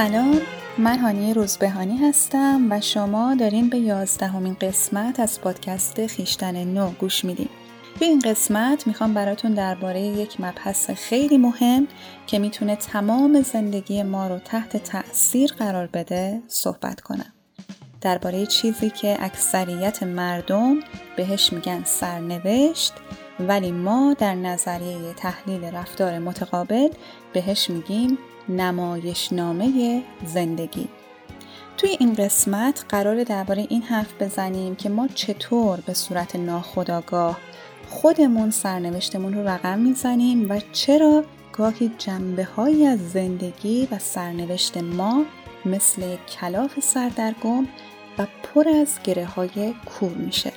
سلام. من هانی روزبهانی هستم و شما دارین به یازدهمین قسمت از پادکست خیشتن نو گوش میدین. به این قسمت می‌خوام براتون درباره یک مبحث خیلی مهم که می‌تونه تمام زندگی ما رو تحت تأثیر قرار بده صحبت کنم. درباره چیزی که اکثریت مردم بهش میگن سرنوشت ولی ما در نظریه تحلیل رفتار متقابل بهش میگیم نمایشنامه زندگی. توی این قسمت قرار درباره این حرف بزنیم که ما چطور به صورت ناخودآگاه خودمون سرنوشتمون رو رقم می‌زنیم و چرا گاهی جنبه های از زندگی و سرنوشت ما مثل کلاف سردرگم و پر از گره های کور میشه.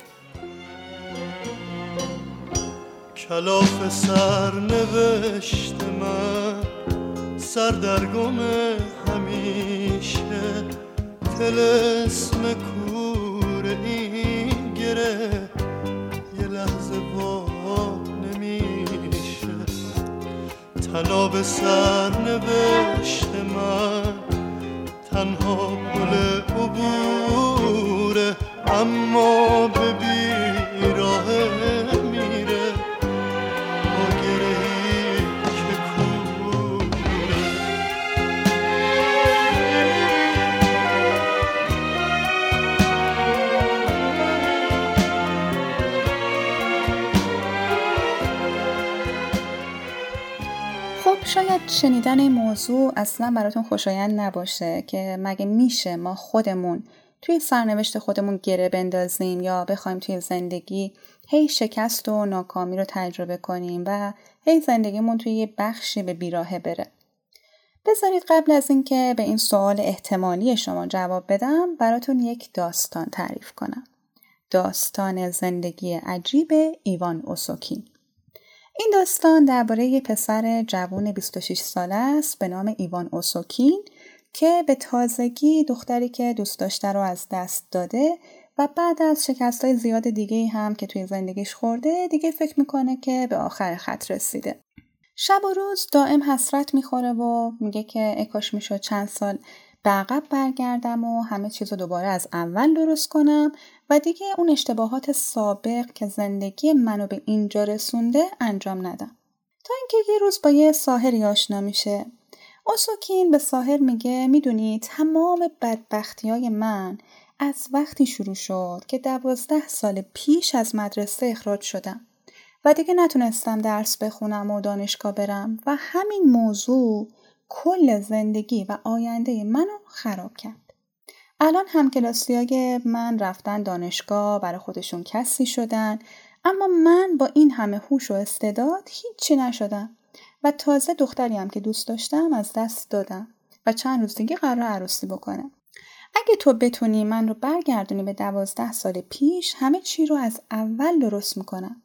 کلاف سرنوشت من. سردرگم همیشه. تلسم کور این گره. یه لحظه وا نمیشه. تناب سرنوشت من. تنها گل عبوره اما شنیدن این موضوع اصلا براتون خوشایند نباشه که مگه میشه ما خودمون توی سرنوشت خودمون گره بندازیم یا بخوایم توی زندگی هی شکست و ناکامی رو تجربه کنیم و هی زندگیمون توی یه بخشی به بیراهه بره. بذارید قبل از اینکه به این سوال احتمالی شما جواب بدم براتون یک داستان تعریف کنم. داستان زندگی عجیب ایوان اوسوکین. این داستان درباره یه پسر جوون 26 ساله است به نام ایوان اوسوکین که به تازگی دختری که دوست داشته رو از دست داده و بعد از شکست های زیاد دیگه هم که توی زندگیش خورده دیگه فکر می‌کنه که به آخر خط رسیده. شب و روز دائم حسرت می‌خوره و میگه که اکاش می‌شد چند سال به عقب برگردم و همه چیز رو دوباره از اول درست کنم و دیگه اون اشتباهات سابق که زندگی منو به اینجا رسونده انجام ندم. تا اینکه یه روز با یه ساهری آشنا میشه. اوسوکین به ساهر میگه می‌دونی تمام بدبختی های من از وقتی شروع شد که دوازده سال پیش از مدرسه اخراج شدم و دیگه نتونستم درس بخونم و دانشگاه برم و همین موضوع کل زندگی و آینده منو خراب کرد. الان هم های من رفتن دانشگاه برای خودشون کسی شدن اما من با این همه هوش و استعداد هیچی نشدم و تازه دختری هم که دوست داشتم از دست دادم و چند روز دیگه قرار عروسی بکنم. اگه تو بتونی من رو برگردونی به دوازده سال پیش همه چی رو از اول درست می‌کنم.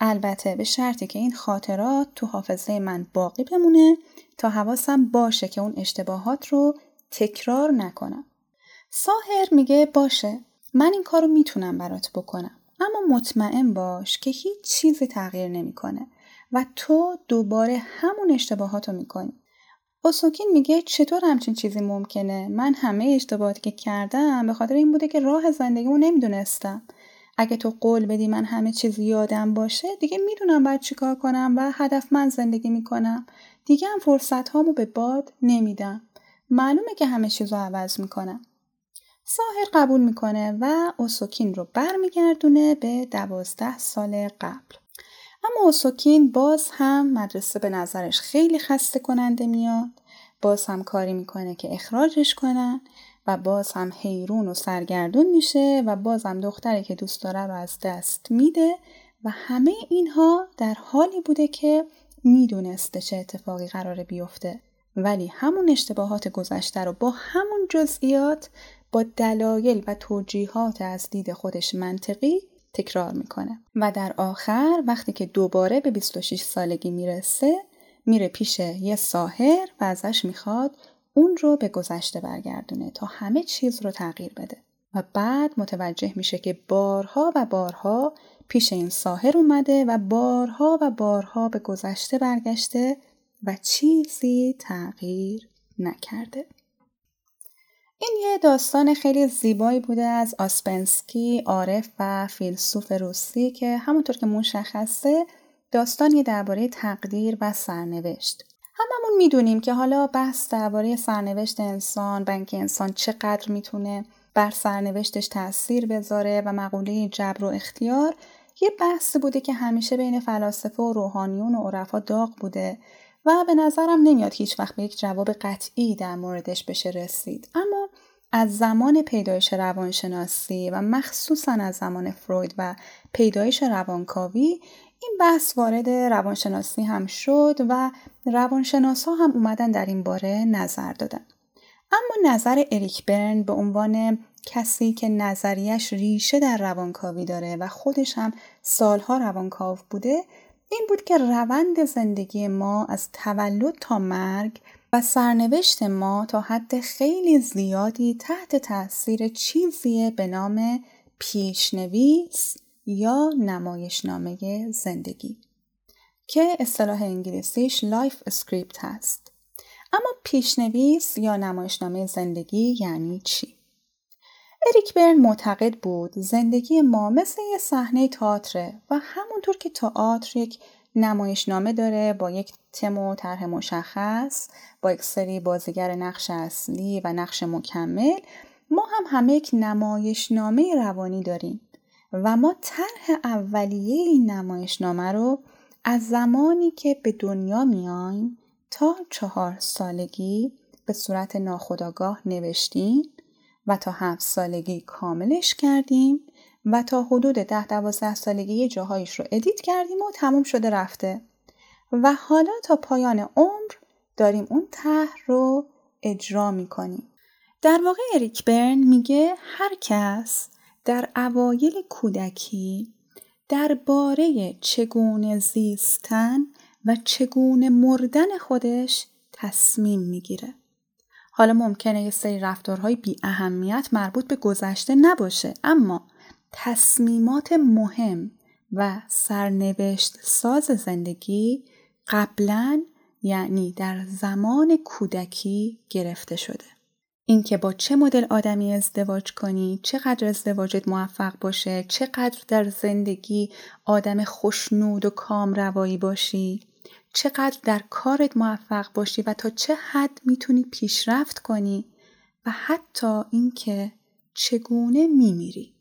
البته به شرطی که این خاطرات تو حافظه من باقی بمونه تا حواسم باشه که اون اشتباهات رو تکرار نکنم. ساهر میگه باشه من این کارو می‌تونم برات بکنم. اما مطمئن باش که هیچ چیزی تغییر نمی‌کنه و تو دوباره همون اشتباهات رو می‌کنی. اوسوکین میگه چطور همچین چیزی ممکنه؟ من همه اشتباهاتی که کردم به خاطر این بوده که راه زندگیمو نمی‌دونستم. اگه تو قول بدی من همه چیز یادم باشه دیگه می‌دونم باید چیکار کنم و هدفمند زندگی می‌کنم. دیگه هم فرصت هامو به باد نمیدم. معلومه که همه چیز رو عوض می‌کنم. ساهر قبول می‌کنه و اوسوکین رو برمیگردونه به دوازده سال قبل. اما اوسوکین باز هم مدرسه به نظرش خیلی خسته کننده میاد باز هم کاری می‌کنه که اخراجش کنن و باز هم حیرون و سرگردون میشه و باز هم دختری که دوست داره رو از دست میده و همه اینها در حالی بوده که می‌دونسته چه اتفاقی قراره بیفته. ولی همون اشتباهات گذشته رو با همون جزئیات با دلایل و توجیهات از دید خودش منطقی تکرار می‌کنه و در آخر وقتی که دوباره به 26 سالگی می‌رسه میره پیش یه ساهر و ازش می‌خواد اون رو به گذشته برگردونه تا همه چیز رو تغییر بده و بعد متوجه میشه که بارها و بارها پیش این ساهر اومده و بارها و بارها به گذشته برگشته و چیزی تغییر نکرده. این یه داستان خیلی زیبایی بوده از آسپنسکی، عارف و فیلسوف روسی که همونطور که مشخصه داستانی درباره تقدیر و سرنوشت. هممون می‌دونیم که حالا بحث درباره سرنوشت انسان و اینکه انسان چقدر می‌تونه بر سرنوشتش تاثیر بذاره و مقوله جبر و اختیار یه بحث بوده که همیشه بین فلاسفه و روحانیون و عرفا داغ بوده و به نظرم نمیاد هیچ وقت به یک جواب قطعی در موردش بشه رسید اما از زمان پیدایش روانشناسی و مخصوصا از زمان فروید و پیدایش روانکاوی این بحث وارد روانشناسی هم شد و روانشناس ها هم اومدن در این باره نظر دادن. اما نظر اریک برن به عنوان کسی که نظریش ریشه در روانکاوی داره و خودش هم سالها روانکاو بوده این بود که روند زندگی ما از تولد تا مرگ و سرنوشت ما تا حد خیلی زیادی تحت تاثیر چیزی به نام پیشنویس یا نمایشنامه زندگی که اصطلاح انگلیسیش life script هست. اما پیشنویس یا نمایشنامه زندگی یعنی چی؟ اریک برن معتقد بود زندگی ما مثل یه صحنه تئاتره و همونطور که تئاتر یک نمایشنامه داره با یک تم و طرح مشخص با یک سری بازیگر نقش اصلی و نقش مکمل. ما هم همه یک نمایشنامه روانی داریم و ما طرح اولیه این نمایشنامه رو از زمانی که به دنیا میایم تا چهار سالگی به صورت ناخودآگاه نوشتیم و تا هفت سالگی کاملش کردیم. و تا حدود ده دوازده سالگی جاهایش رو ادیت کردیم و تموم شده رفته و حالا تا پایان عمر داریم اون طرح رو اجرا می‌کنیم در واقع اریک برن میگه هر کس در اوایل کودکی درباره چگونه زیستن و چگونه مردن خودش تصمیم می‌گیره. حالا ممکنه یه سری رفتارهای بی اهمیت مربوط به گذشته نباشه اما تصمیمات مهم و سرنوشت ساز زندگی قبلا یعنی در زمان کودکی گرفته شده. اینکه با چه مدل آدمی ازدواج کنی، چقدر ازدواجت موفق باشه، چقدر در زندگی آدم خوشنود و کام روایی باشی، چقدر در کارت موفق باشی و تا چه حد می‌تونی پیشرفت کنی و حتی اینکه چگونه میمیری.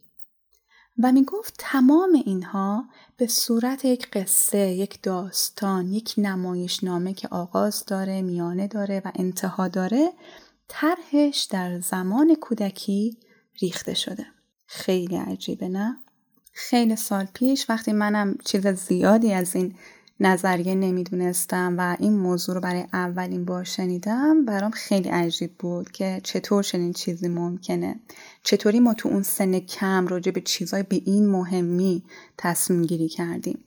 و می گفت تمام اینها به صورت یک قصه، یک داستان، یک نمایشنامه که آغاز داره، میانه داره و انتها داره طرحش در زمان کودکی ریخته شده. خیلی عجیبه نه؟ خیلی سال پیش وقتی منم چیز زیادی از این نظریه نمی‌دونستم و این موضوع رو برای اولین بار شنیدم. برام خیلی عجیب بود که چطور چنین چیزی ممکنه. چطوری ما تو اون سن کم راجع به چیزای به این مهمی تصمیم گیری کردیم.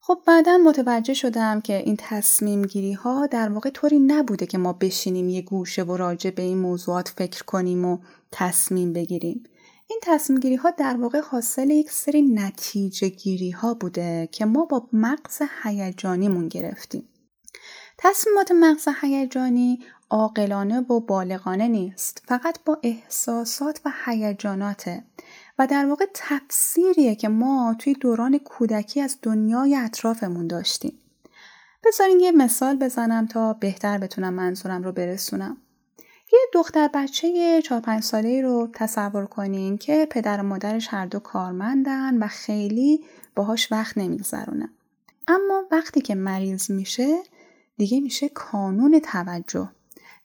خب بعدا متوجه شدم که این تصمیم گیری ها در واقع طوری نبوده که ما بشینیم یه گوشه و راجع به این موضوعات فکر کنیم و تصمیم بگیریم. این تصمیم گیری ها در واقع حاصل یک سری نتیجه گیری ها بوده که ما با مغز هیجانیمون گرفتیم. تصمیمات مغز هیجانی عاقلانه و بالغانه نیست فقط با احساسات و هیجاناته و در واقع تفسیریه که ما توی دوران کودکی از دنیای اطرافمون داشتیم. بذارین یه مثال بزنم تا بهتر بتونم منظورم رو برسونم. یه دختر بچه 4 5 ساله رو تصور کنین که پدر و مادرش هر دو کارمندن و خیلی باهاش وقت نمیگذرونن. اما وقتی که مریض میشه دیگه میشه کانون توجه.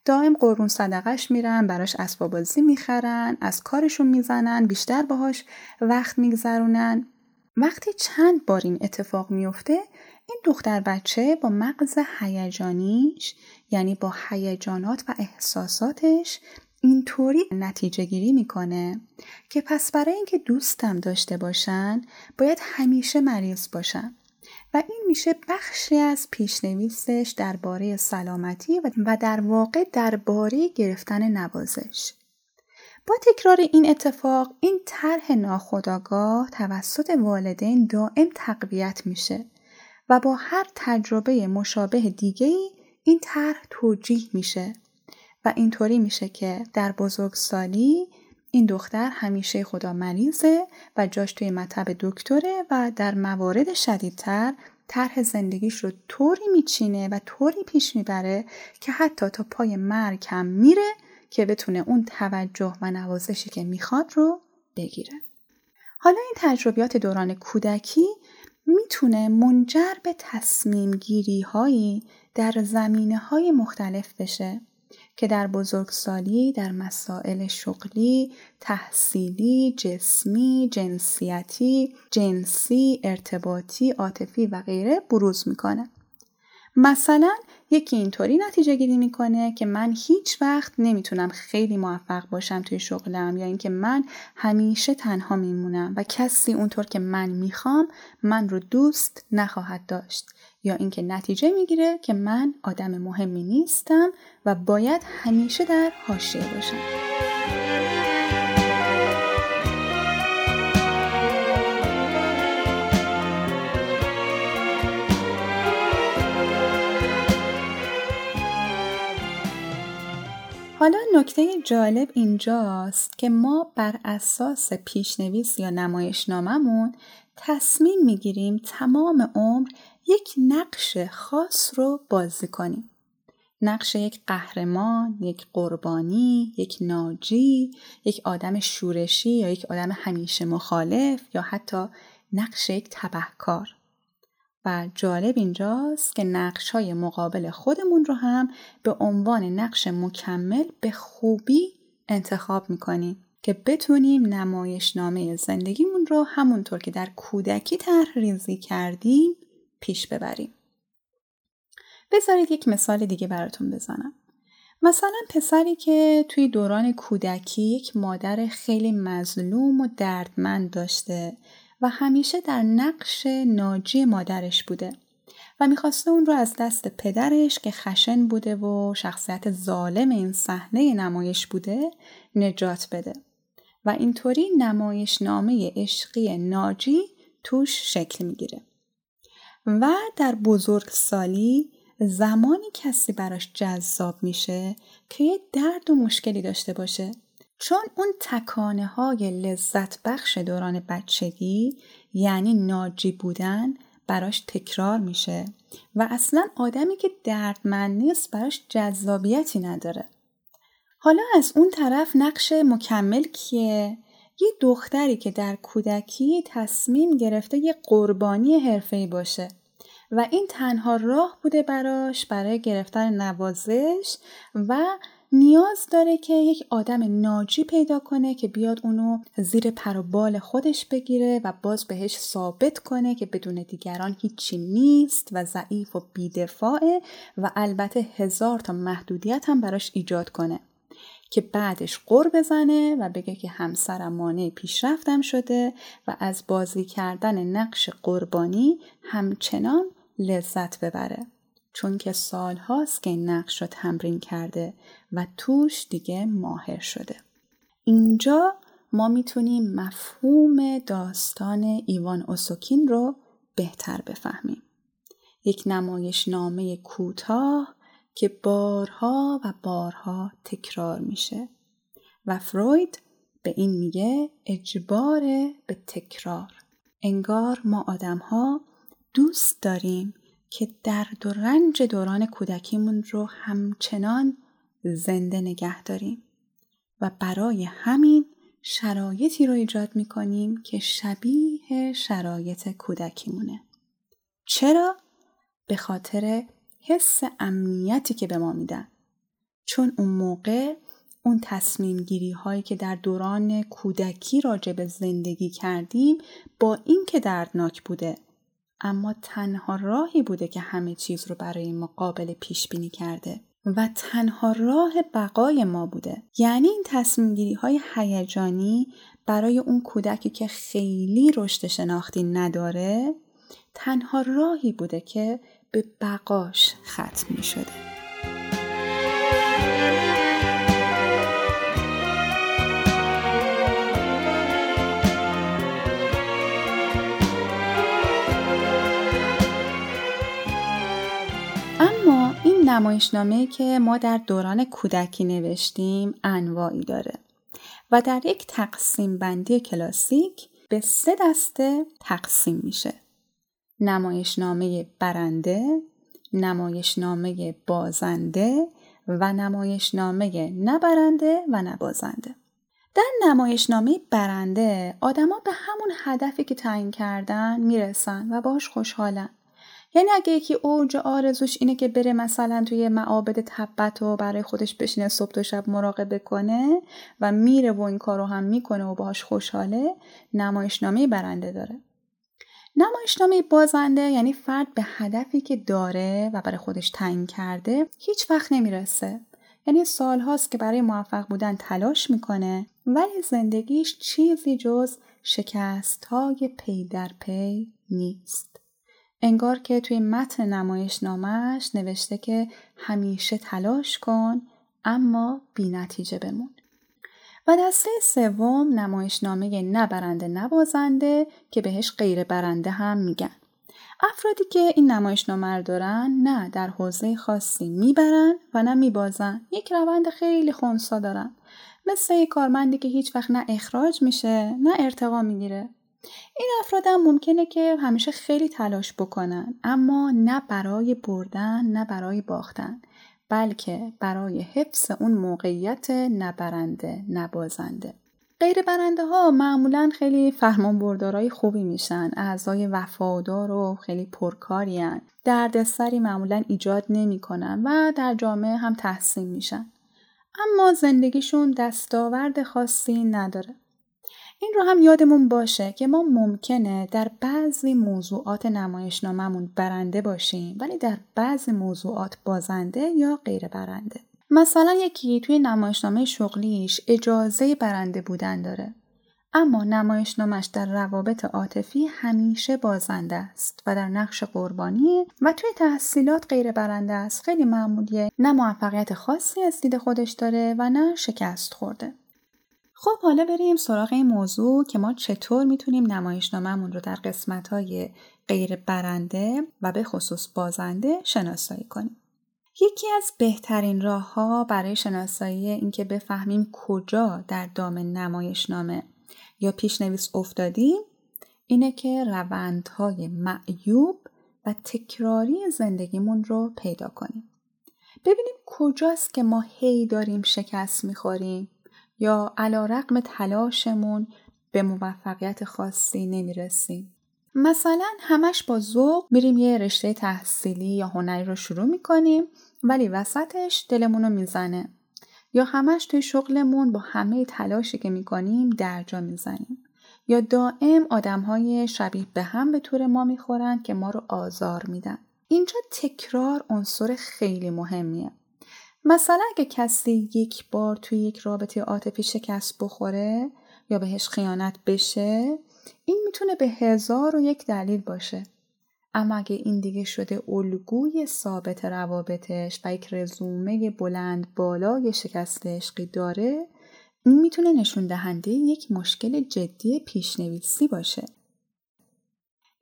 دائم قربون صدقش میرن براش اسباب بازی می‌خرن از کارشون می‌زنن بیشتر باهاش وقت میگذرونن وقتی چند بار این اتفاق میفته این دختر بچه با مغز هیجانیش یعنی با هیجانات و احساساتش اینطوری نتیجه گیری می‌کنه که پس برای اینکه دوستم داشته باشن باید همیشه مریض باشن و این میشه بخشی از پیشنویسش درباره سلامتی و در واقع درباره گرفتن نوازش. با تکرار این اتفاق این طرح ناخودآگاه توسط والدین دائم تقویت میشه و با هر تجربه مشابه دیگه این طرح توجیه میشه و اینطوری میشه که در بزرگسالی این دختر همیشه خدا مریضه و جاش توی مطب دکتره و در موارد شدیدتر طرح زندگیش رو طوری میچینه و طوری پیش می‌بره که حتی تا پای مرگ هم میره که بتونه اون توجه و نوازشی که می‌خواد رو بگیره. حالا این تجربیات دوران کودکی می‌تونه منجر به تصمیم گیری هایی در زمینه های مختلف بشه که در بزرگسالی در مسائل شغلی، تحصیلی، جسمی، جنسیتی، جنسی، ارتباطی، عاطفی و غیره بروز می‌کنه. مثلا یکی اینطوری نتیجه گیری می‌کنه که من هیچ وقت نمی‌تونم خیلی موفق باشم توی شغلم یا اینکه من همیشه تنها میمونم و کسی اونطور که من می‌خوام من رو دوست نخواهد داشت. یا اینکه نتیجه می‌گیره که من آدم مهمی نیستم و باید همیشه در حاشیه باشم. حالا نکته جالب اینجاست که ما بر اساس پیشنویس یا نمایشناممون تصمیم می‌گیریم تمام عمر یک نقش خاص رو بازی کنیم. نقش یک قهرمان، یک قربانی، یک ناجی، یک آدم شورشی یا یک آدم همیشه مخالف یا حتی نقش یک تبهکار. و جالب اینجاست که نقش های مقابل خودمون رو هم به عنوان نقش مکمل به خوبی انتخاب می‌کنیم که بتونیم نمایشنامه زندگیمون رو همونطور که در کودکی تحریزی کردیم پیش ببریم. بذارید یک مثال دیگه براتون بزنم. مثلا پسری که توی دوران کودکی یک مادر خیلی مظلوم و دردمند داشته و همیشه در نقش ناجی مادرش بوده و می‌خواسته اون رو از دست پدرش که خشن بوده و شخصیت ظالم این صحنه نمایش بوده نجات بده. و اینطوری نمایش نامه عشقی ناجی توش شکل می‌گیره. و در بزرگسالی زمانی کسی براش جذاب میشه که یه درد و مشکلی داشته باشه. چون اون تکانه های لذت بخش دوران بچگی یعنی ناجی بودن براش تکرار میشه و اصلا آدمی که دردمند نیست براش جذابیتی نداره. حالا از اون طرف نقش مکمل کیه؟ یه دختری که در کودکی تصمیم گرفته یه قربانی حرفه‌ای باشه و این تنها راه بوده براش برای گرفتن نوازش و نیاز داره که یک آدم ناجی پیدا کنه که بیاد اونو زیر پر و بال خودش بگیره و باز بهش ثابت کنه که بدون دیگران هیچی نیست و ضعیف و بیدفاعه و البته هزار تا محدودیت هم براش ایجاد کنه که بعدش قر بزنه و بگه که همسرم مانع پیشرفتم شده و از بازی کردن نقش قربانی همچنان لذت ببره. چون که سال هاست که این نقش رو تمرین کرده و توش دیگه ماهر شده. اینجا ما می‌تونیم مفهوم داستان ایوان اوسوکین رو بهتر بفهمیم. یک نمایش نامه کوتاه که بارها و بارها تکرار میشه و فروید به این میگه اجبار به تکرار. انگار ما آدم ها دوست داریم که درد و رنج دوران کودکیمون رو همچنان زنده نگه داریم و برای همین شرایطی رو ایجاد می‌کنیم که شبیه شرایط کودکیمونه. چرا؟ به خاطر حس امنیتی که به ما میدن. چون اون موقع اون تصمیم گیری هایی که در دوران کودکی راجع به زندگی کردیم با این که دردناک بوده اما تنها راهی بوده که همه چیز رو برای ما قابل پیش بینی کرده و تنها راه بقای ما بوده یعنی این تصمیم گیری های هیجانی برای اون کودکی که خیلی رشد شناختی نداره تنها راهی بوده که به بقاش ختم می شده. نمایشنامه که ما در دوران کودکی نوشتیم انواعی داره و در یک تقسیم بندی کلاسیک به سه دسته تقسیم میشه. نمایشنامه برنده، نمایشنامه بازنده و نمایشنامه نبرنده و نبازنده. در نمایشنامه برنده آدما به همون هدفی که تعیین کردن می‌رسن و باش خوشحالن. یعنی اگه یکی اوج آرزوش اینه که بره مثلا توی معابد تبت و برای خودش بشینه صبح و شب مراقبه کنه و میره و این کارو هم می‌کنه و باهاش خوشحاله نمایشنامه برنده داره. نمایشنامه بازنده یعنی فرد به هدفی که داره و برای خودش تعیین کرده هیچ وقت نمی‌رسه. یعنی سالهاست که برای موفق بودن تلاش می‌کنه ولی زندگیش چیزی جز شکست های پی در پی نیست. انگار که توی متن نمایش نامش نوشته که همیشه تلاش کن اما بی نتیجه بمون. و دسته سوم نمایشنامه نبرنده نبازنده که بهش غیر برنده هم میگن. افرادی که این نمایشنامه رو دارن نه در حوزه خاصی می‌برن و نه میبازن. یک روند خیلی خونسا دارن. مثل یک کارمندی که هیچ وقت نه اخراج میشه نه ارتقا می‌گیره. این افراد هم ممکنه که همیشه خیلی تلاش بکنن اما نه برای بردن نه برای باختن بلکه برای حفظ اون موقعیت نبرنده نبازنده. غیر برنده ها معمولا خیلی فرمان بردارای خوبی میشن اعضای وفادار و خیلی پرکاری هن. دردسری معمولا ایجاد نمی‌کنن و در جامعه هم تحسین میشن. اما زندگیشون دستاورد خاصی نداره. این رو هم یادمون باشه که ما ممکنه در بعضی موضوعات نمایشنامهمون برنده باشیم ولی در بعضی موضوعات بازنده یا غیر برنده. مثلا یکی توی نمایشنامه شغلیش اجازه برنده بودن داره. اما نمایشنامش در روابط عاطفی همیشه بازنده است و در نقش قربانی و توی تحصیلات غیر برنده است خیلی معمولیه نه موفقیت خاصی از دید خودش داره و نه شکست خورده خب حالا بریم سراغ این موضوع که ما چطور می‌تونیم نمایشنامهمون رو در قسمت های غیر برنده و به خصوص بازنده شناسایی کنیم. یکی از بهترین راه ها برای شناسایی اینکه بفهمیم کجا در دام نمایشنامه یا پیشنویس افتادیم اینه که روندهای معیوب و تکراری زندگیمون رو پیدا کنیم. ببینیم کجاست که ما هی داریم شکست می‌خوریم یا علا رقم تلاشمون به موفقیت خاصی نمی‌رسیم. مثلا همش با ذوق میریم یه رشته تحصیلی یا هنری رو شروع می‌کنیم ولی وسطش دلمون رو می‌زنه. یا همش توی شغلمون با همه تلاشی که می‌کنیم درجا می‌زنیم. یا دائم آدم های شبیه به هم به طور ما می‌خورند که ما رو آزار میدن. اینجا تکرار عنصر خیلی مهمیه. مثلا اگه کسی یک بار توی یک رابطه عاطفی شکست بخوره یا بهش خیانت بشه این می‌تونه به هزار و یک دلیل باشه. اما اگه این دیگه شده الگوی ثابت روابطش و یک رزومه بلند بالای شکست عشقی داره این می‌تونه نشون دهنده یک مشکل جدی پیشنویسی باشه.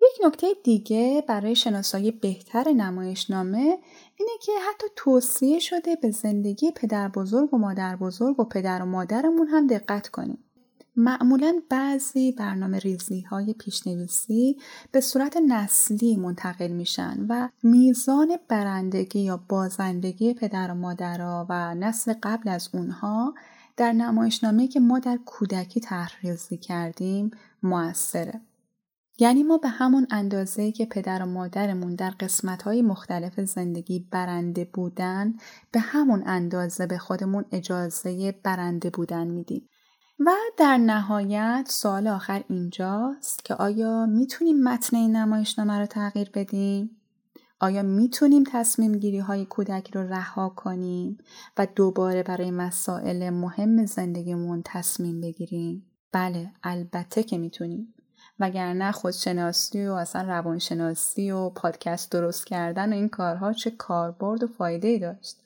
یک نکته دیگه برای شناسایی بهتر نمایشنامه اینه که حتی توصیه شده به زندگی پدر بزرگ و مادر بزرگ و پدر و مادرمون هم دقت کنیم. معمولا بعضی برنامه ریزی های پیشنویسی به صورت نسلی منتقل میشن و میزان برندگی یا بازندگی پدر و مادرها و نسل قبل از اونها در نمایشنامه که ما در کودکی طرح کردیم موثره. یعنی ما به همون اندازه که پدر و مادرمون در قسمتهای مختلف زندگی برنده بودن به همون اندازه به خودمون اجازه برنده بودن میدیم. و در نهایت سوال آخر اینجاست که آیا می‌تونیم متن این نمایشنامه رو تغییر بدیم؟ آیا می‌تونیم تصمیم گیری های کودک رو رها کنیم و دوباره برای مسائل مهم زندگیمون تصمیم بگیریم؟ بله البته که می‌تونیم. وگرنه خودشناسی و اصلا روانشناسی و پادکست درست کردن و این کارها چه کاربرد و فایده ای داشت.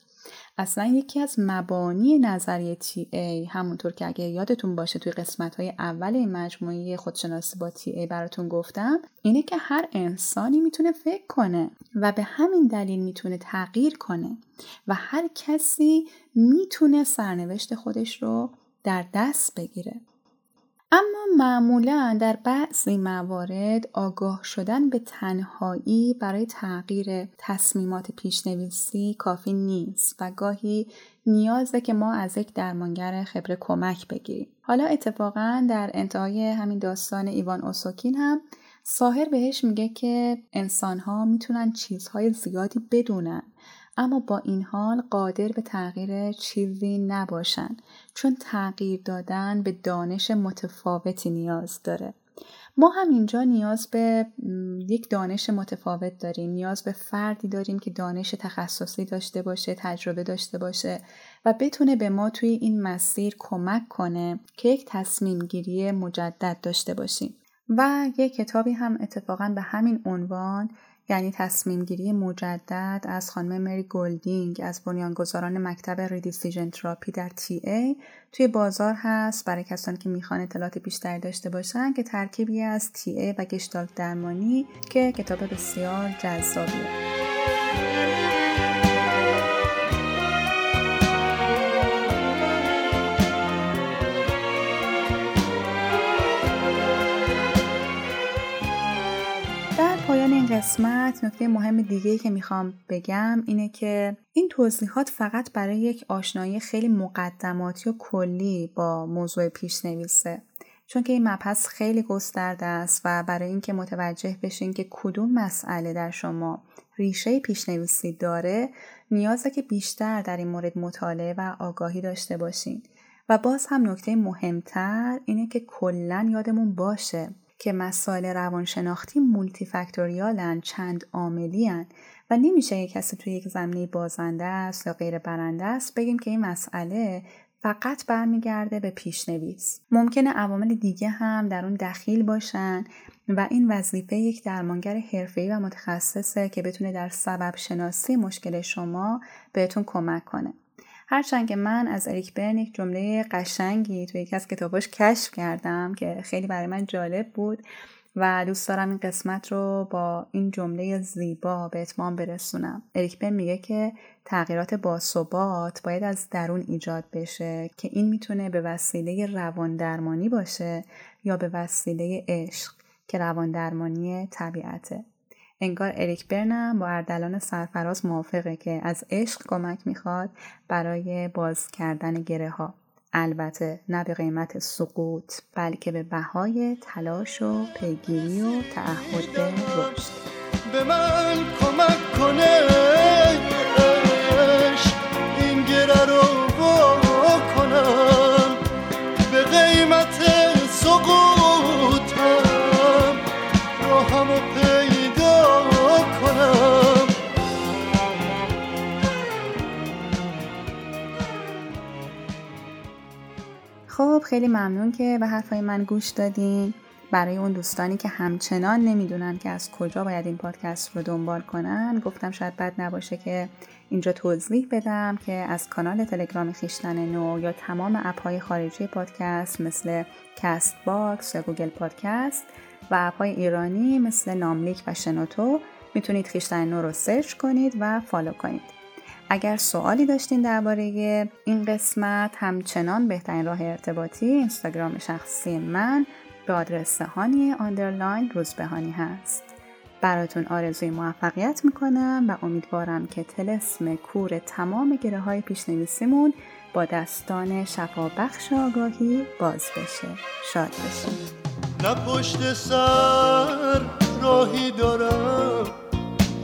اصلا یکی از مبانی نظریه تی ای همونطور که اگه یادتون باشه توی قسمت های اول این مجموعه خودشناسی با تی ای براتون گفتم اینه که هر انسانی می‌تونه فکر کنه و به همین دلیل می‌تونه تغییر کنه و هر کسی می‌تونه سرنوشت خودش رو در دست بگیره. اما معمولا در بعضی موارد آگاه شدن به تنهایی برای تغییر تصمیمات پیشنویسی کافی نیست و گاهی نیازه که ما از یک درمانگر خبره کمک بگیریم. حالا اتفاقا در انتهای همین داستان ایوان اوسوکین هم ساهر بهش میگه که انسانها می‌تونن چیزهای زیادی بدونن اما با این حال قادر به تغییر چیزی نباشن چون تغییر دادن به دانش متفاوتی نیاز داره. ما هم اینجا نیاز به یک دانش متفاوت داریم نیاز به فردی داریم که دانش تخصصی داشته باشه تجربه داشته باشه و بتونه به ما توی این مسیر کمک کنه که یک تصمیم گیری مجدد داشته باشیم. و یک کتابی هم اتفاقا به همین عنوان یعنی تصمیم گیری مجدد از خانم مری گلدینگ از بنیانگذاران مکتب redecision therapy در TA توی بازار هست. برای کسانی که می‌خوان اطلاعات بیشتری داشته باشن که ترکیبی از TA و گشتالت درمانی که کتاب بسیار جذابیه. قسمت نکته مهم دیگه که می‌خوام بگم اینه که این توضیحات فقط برای یک آشنایی خیلی مقدماتی و کلی با موضوع پیشنویسه. چون که این مبحث خیلی گسترده است و برای اینکه متوجه بشین که کدوم مسئله در شما ریشه پیشنویسی داره نیازه که بیشتر در این مورد مطالعه و آگاهی داشته باشین. و باز هم نکته مهمتر اینه که کلا یادمون باشه که مسائل روانشناختی مولتی فکتوریالن چند عاملی و نمیشه یک کسی توی یک زمینه بازنده است یا غیر برنده است بگیم که این مسئله فقط برمیگرده به پیشنویس. ممکنه عوامل دیگه هم در اون دخیل باشن و این وظیفه یک درمانگر حرفه‌ای و متخصصه که بتونه در سبب شناسی مشکل شما بهتون کمک کنه. هرچند که من از اریک برن یک جمله قشنگی توی یکی از کتاباش کشف کردم که خیلی برای من جالب بود و دوست دارم این قسمت رو با این جمله زیبا به اتمام برسونم. اریک برن میگه که تغییرات باثبات باید از درون ایجاد بشه که این می‌تونه به وسیله روان درمانی باشه یا به وسیله عشق که روان درمانی طبیعته. انگار اریک برنم با اردلان سرفراز موافقه که از عشق کمک می‌خواد برای باز کردن گره ها. البته نه به قیمت سقوط بلکه به بهای تلاش و پیگیری و تعهد رشد به من کمک کنه خیلی ممنون که به حرفای من گوش دادین. برای اون دوستانی که همچنان نمی‌دونن که از کجا باید این پادکست رو دنبال کنن گفتم شاید بد نباشه که اینجا توضیح بدم که از کانال تلگرام خویشتن نو یا تمام app های خارجی پادکست مثل Castbox یا Google Podcast و app های ایرانی مثل ناملیک و شنوتو می‌تونید خویشتن نو رو search کنید و follow کنید. اگر سوالی داشتین درباره این قسمت همچنان بهترین راه ارتباطی اینستاگرام شخصی من به آدرس هانی underline روزبهانی هست. براتون آرزوی موفقیت می‌کنم و امیدوارم که طلسم کور تمام گره های پیشنویسیمون با دستان شفا بخش آگاهی باز بشه. شاد بشین نه پشت سر راهی دارم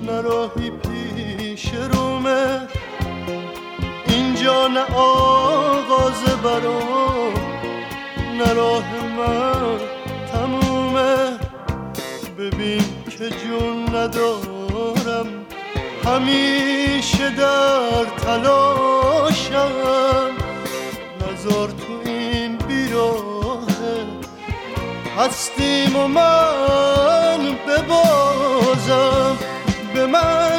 نه راهی پیش رومه اینجا نه آغاز برام نه راه من تمومه. ببین که جون ندارم همیشه در تلاشم. نظر تو این بیراهه هستیم و من ببازم. به من